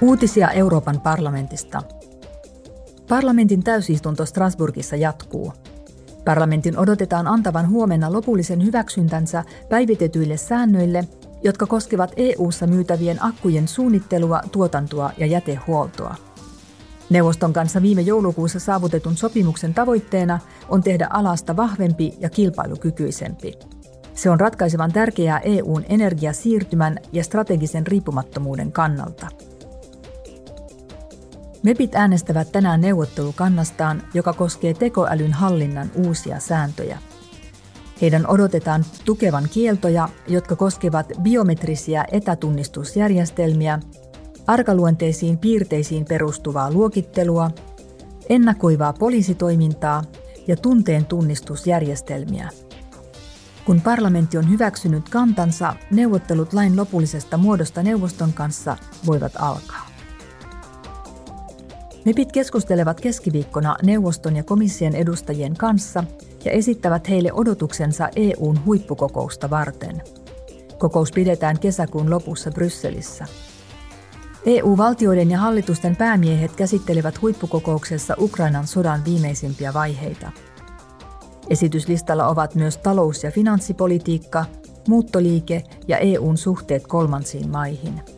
Uutisia Euroopan parlamentista. Parlamentin täysistunto Strasbourgissa jatkuu. Parlamentin odotetaan antavan huomenna lopullisen hyväksyntänsä päivitetyille säännöille, jotka koskevat EU-ssa myytävien akkujen suunnittelua, tuotantoa ja jätehuoltoa. Neuvoston kanssa viime joulukuussa saavutetun sopimuksen tavoitteena on tehdä alasta vahvempi ja kilpailukykyisempi. Se on ratkaisevan tärkeää EUn energiasiirtymän ja strategisen riippumattomuuden kannalta. MEPit äänestävät tänään neuvottelukannastaan, joka koskee tekoälyn hallinnan uusia sääntöjä. Heidän odotetaan tukevan kieltoja, jotka koskevat biometrisiä etätunnistusjärjestelmiä, arkaluonteisiin piirteisiin perustuvaa luokittelua, ennakoivaa poliisitoimintaa ja tunteen tunnistusjärjestelmiä. Kun parlamentti on hyväksynyt kantansa, neuvottelut lain lopullisesta muodosta neuvoston kanssa voivat alkaa. MEPit keskustelevat keskiviikkona neuvoston ja komission edustajien kanssa ja esittävät heille odotuksensa EUn huippukokousta varten. Kokous pidetään kesäkuun lopussa Brysselissä. EU-valtioiden ja hallitusten päämiehet käsittelevät huippukokouksessa Ukrainan sodan viimeisimpiä vaiheita. Esityslistalla ovat myös talous- ja finanssipolitiikka, muuttoliike ja EUn suhteet kolmansiin maihin.